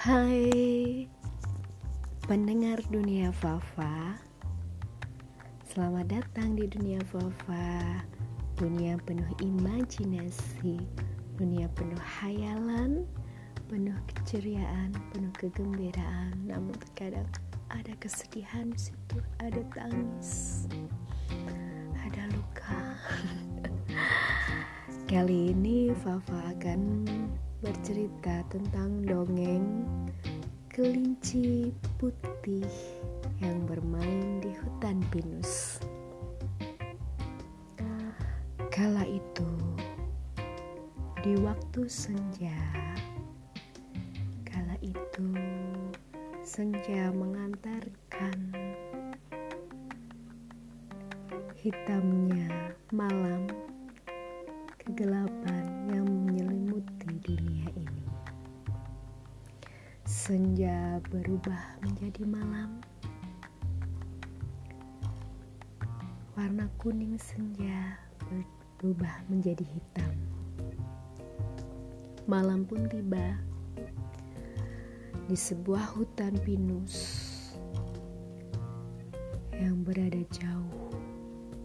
Hai pendengar dunia Fafa. Selamat datang di dunia Fafa Dunia penuh imajinasi Dunia penuh hayalan Penuh keceriaan Penuh kegembiraan. Namun terkadang ada kesedihan di situ Ada tangis Ada luka. Kali ini Fafa akan bercerita tentang dongeng kelinci putih yang bermain di hutan pinus. Kala itu, di waktu senja, kala itu senja mengantarkan hitamnya malam kegelapan Senja berubah menjadi malam. Warna kuning senja berubah menjadi hitam. Malam pun tiba di sebuah hutan pinus yang berada jauh,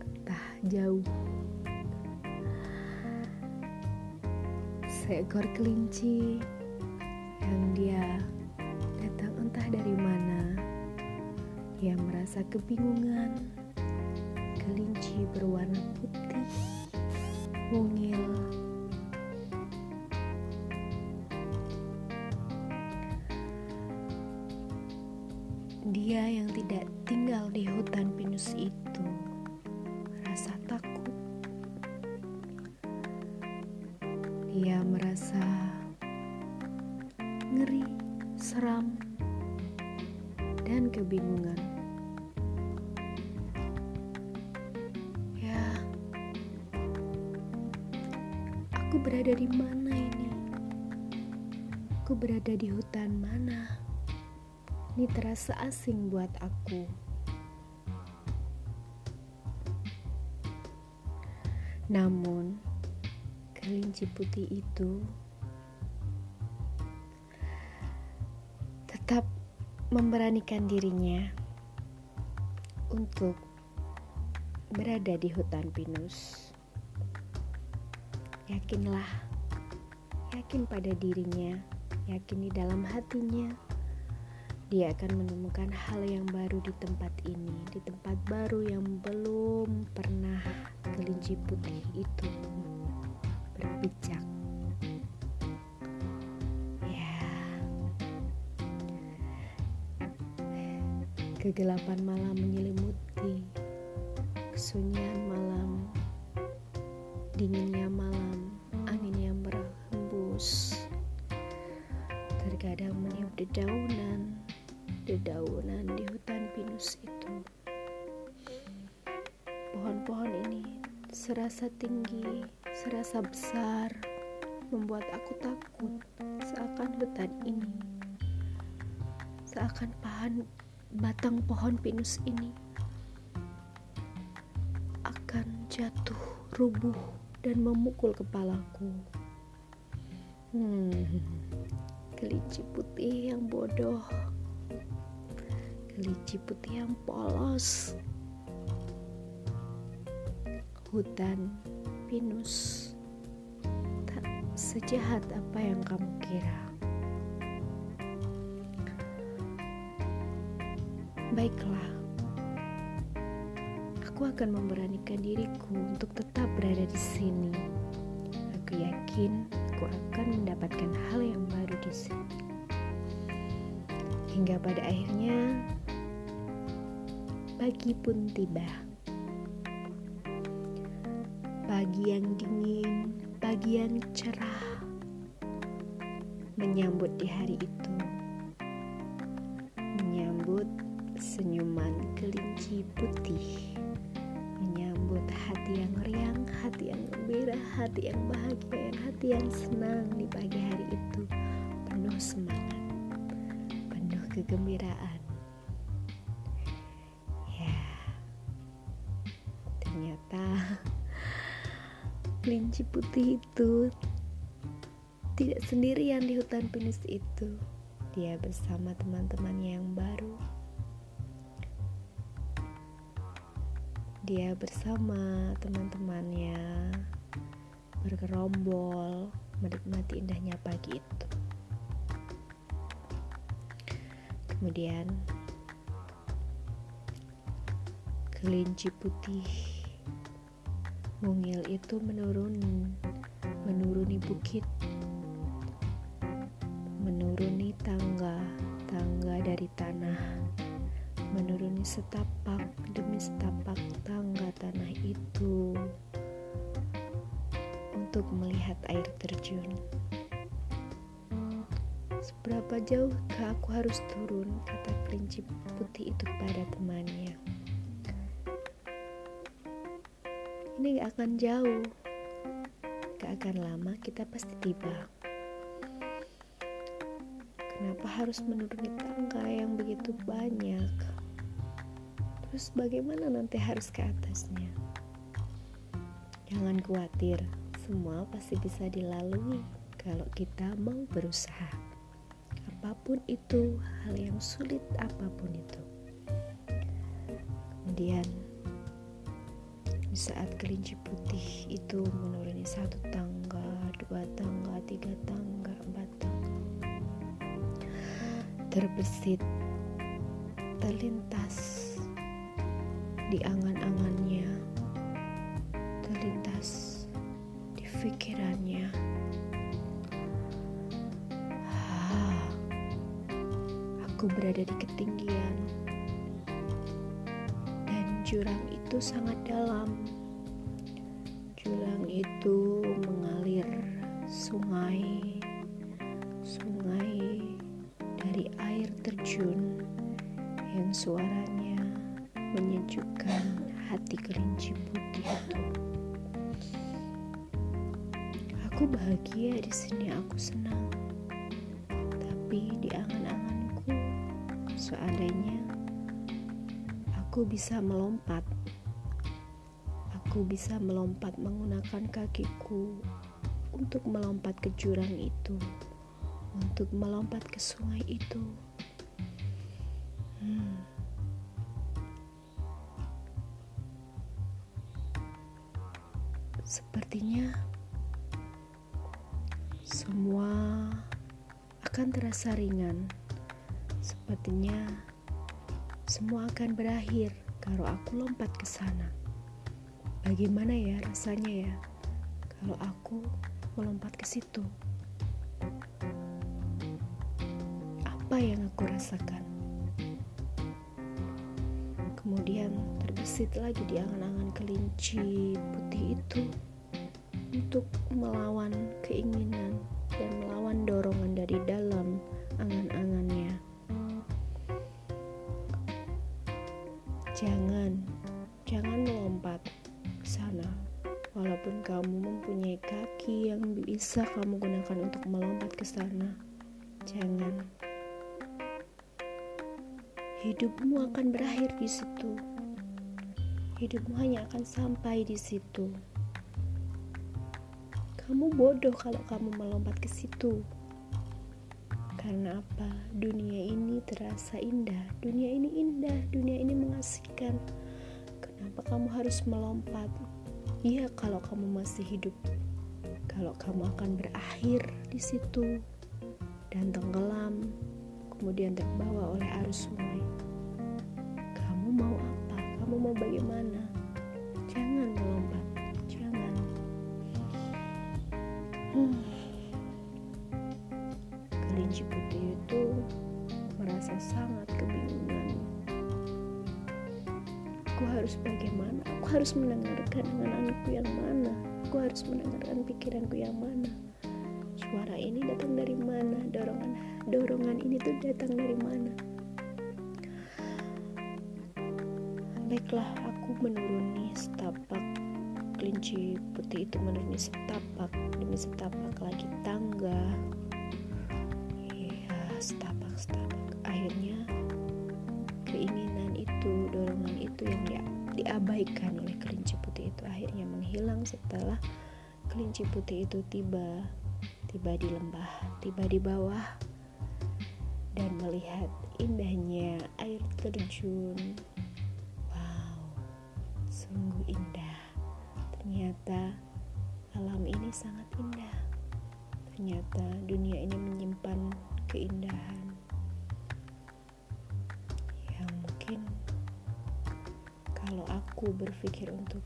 entah jauh. Seekor kelinci yang dia entah dari mana, ia merasa kebingungan. Kelinci berwarna putih, mungil, Dia yang tidak tinggal di hutan pinus itu merasa takut. Dia merasa kebingungan. Ya, aku berada di mana ini? Aku berada di hutan mana? Ini terasa asing buat aku. Namun, kelinci putih itu memberanikan dirinya untuk berada di hutan pinus. Yakinlah, yakin pada dirinya, yakin di dalam hatinya, dia akan menemukan hal yang baru di tempat ini, di tempat baru yang belum pernah kelinci putih itu berpijak. Kegelapan malam menyelimuti kesunyian malam, dinginnya malam, angin yang berhembus. Terkadang meniup dedaunan, dedaunan di hutan pinus itu. Pohon-pohon ini serasa tinggi, serasa besar, membuat aku takut seakan hutan ini seakan pahan batang pohon pinus ini akan jatuh rubuh dan memukul kepalaku. Hmm, kelinci putih yang bodoh, kelinci putih yang polos, hutan pinus tak sejahat apa yang kamu kira. Baiklah, aku akan memberanikan diriku untuk tetap berada di sini. Aku yakin aku akan mendapatkan hal yang baru di sini. Hingga pada akhirnya, pagi pun tiba. Pagi yang dingin, pagi yang cerah, menyambut di hari itu. Senyuman kelinci putih menyambut hati yang riang, hati yang gembira, hati yang bahagia, hati yang senang di pagi hari itu penuh semangat, penuh kegembiraan. Ya, ternyata kelinci putih itu tidak sendirian di hutan pinus itu. dia bersama teman-temannya yang baru. Dia bersama teman-temannya bergerombol menikmati indahnya pagi itu. Kemudian kelinci putih mungil itu menurun menuruni bukit menuruni tangga tangga dari tanah menuruni setapak demi setapak tangga tanah itu untuk melihat air terjun Seberapa jauh aku harus turun, kata kelinci putih itu pada temannya. Ini gak akan jauh, gak akan lama kita pasti tiba. Kenapa harus menuruni tangga yang begitu banyak? Terus bagaimana nanti harus ke atasnya? Jangan khawatir, semua pasti bisa dilalui kalau kita mau berusaha apa pun itu, hal yang sulit apa pun itu. Kemudian di saat kelinci putih itu menuruni satu tangga, dua tangga, tiga tangga, empat tangga, terbesit, terlintas di angan-angannya, terlintas di pikirannya. Aku berada di ketinggian, dan jurang itu sangat dalam. Jurang itu mengalir sungai, sungai dari air terjun yang suaranya menyejukkan hati kelinci putih itu. Aku bahagia di sini, aku senang. Tapi di angan-angan Seandainya aku bisa melompat, aku bisa melompat menggunakan kakiku untuk melompat ke jurang itu, untuk melompat ke sungai itu. Hmm. Sepertinya semua akan terasa ringan. Sepertinya semua akan berakhir kalau aku lompat ke sana. Bagaimana ya rasanya ya kalau aku melompat ke situ? Apa yang aku rasakan? Kemudian terbesit lagi di angan-angan kelinci putih itu untuk melawan keinginan dan melawan dorongan dari dalam angan-angannya. Jangan, jangan melompat ke sana. Walaupun kamu mempunyai kaki yang bisa kamu gunakan untuk melompat ke sana, jangan. Hidupmu akan berakhir di situ. Hidupmu hanya akan sampai di situ. Kamu bodoh kalau kamu melompat ke situ. Karena apa? Dunia ini terasa indah. Dunia ini indah, dunia ini mengasihkan. Kenapa kamu harus melompat? Iya, kalau kamu masih hidup. Kalau kamu akan berakhir di situ dan tenggelam, kemudian terbawa oleh arus sungai. Kamu mau apa? Kamu mau bagaimana? Kelinci putih itu merasa sangat kebingungan. Aku harus bagaimana? Aku harus mendengarkan anganku yang mana? Aku harus mendengarkan pikiranku yang mana? Suara ini datang dari mana? Dorongan dorongan ini tuh datang dari mana? Baiklah, aku menuruni setapak kelinci putih itu menuruni setapak. Demi setapak lagi tangga. Setapak-setapak akhirnya keinginan itu dorongan itu yang dia, diabaikan oleh kelinci putih itu. Akhirnya menghilang setelah kelinci putih itu tiba tiba di lembah tiba di bawah. Dan melihat indahnya air terjun. Sangat indah. Ternyata dunia ini menyimpan keindahan yang mungkin kalau aku berpikir untuk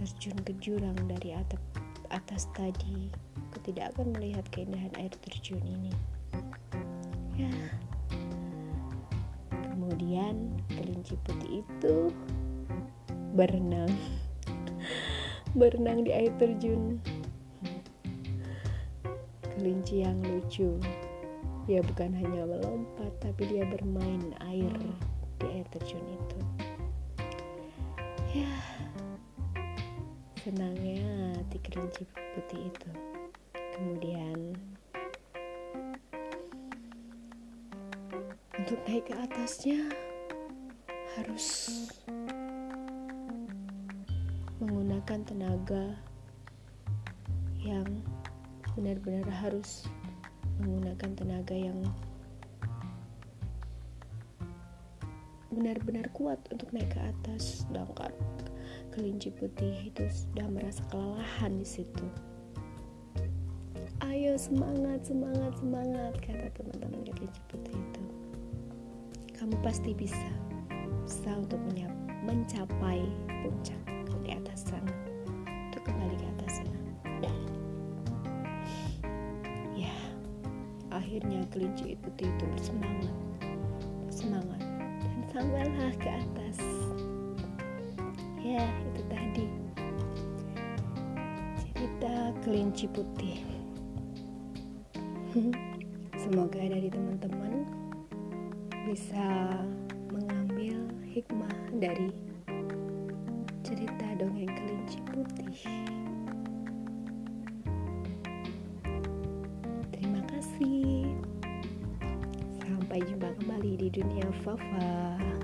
terjun ke jurang dari atap atas tadi, aku tidak akan melihat keindahan air terjun ini. Ya. Kemudian kelinci putih itu berenang. Berenang di air terjun. Kelinci yang lucu. Dia bukan hanya melompat, tapi dia bermain air di air terjun itu. Ya, senangnya hati kelinci putih itu kemudian untuk naik ke atasnya harus menggunakan tenaga yang benar-benar harus menggunakan tenaga yang benar-benar kuat untuk naik ke atas sedangkan kelinci putih itu sudah merasa kelelahan di situ. Ayo semangat, semangat, semangat, kata teman-teman kelinci putih itu. Kamu pasti bisa, bisa untuk mencapai puncak akhirnya kelinci itu bersemangat, bersemangat, dan sampailah ke atas. Ya itu tadi. Cerita kelinci putih. Semoga dari teman-teman bisa mengambil hikmah dari Al-Fafa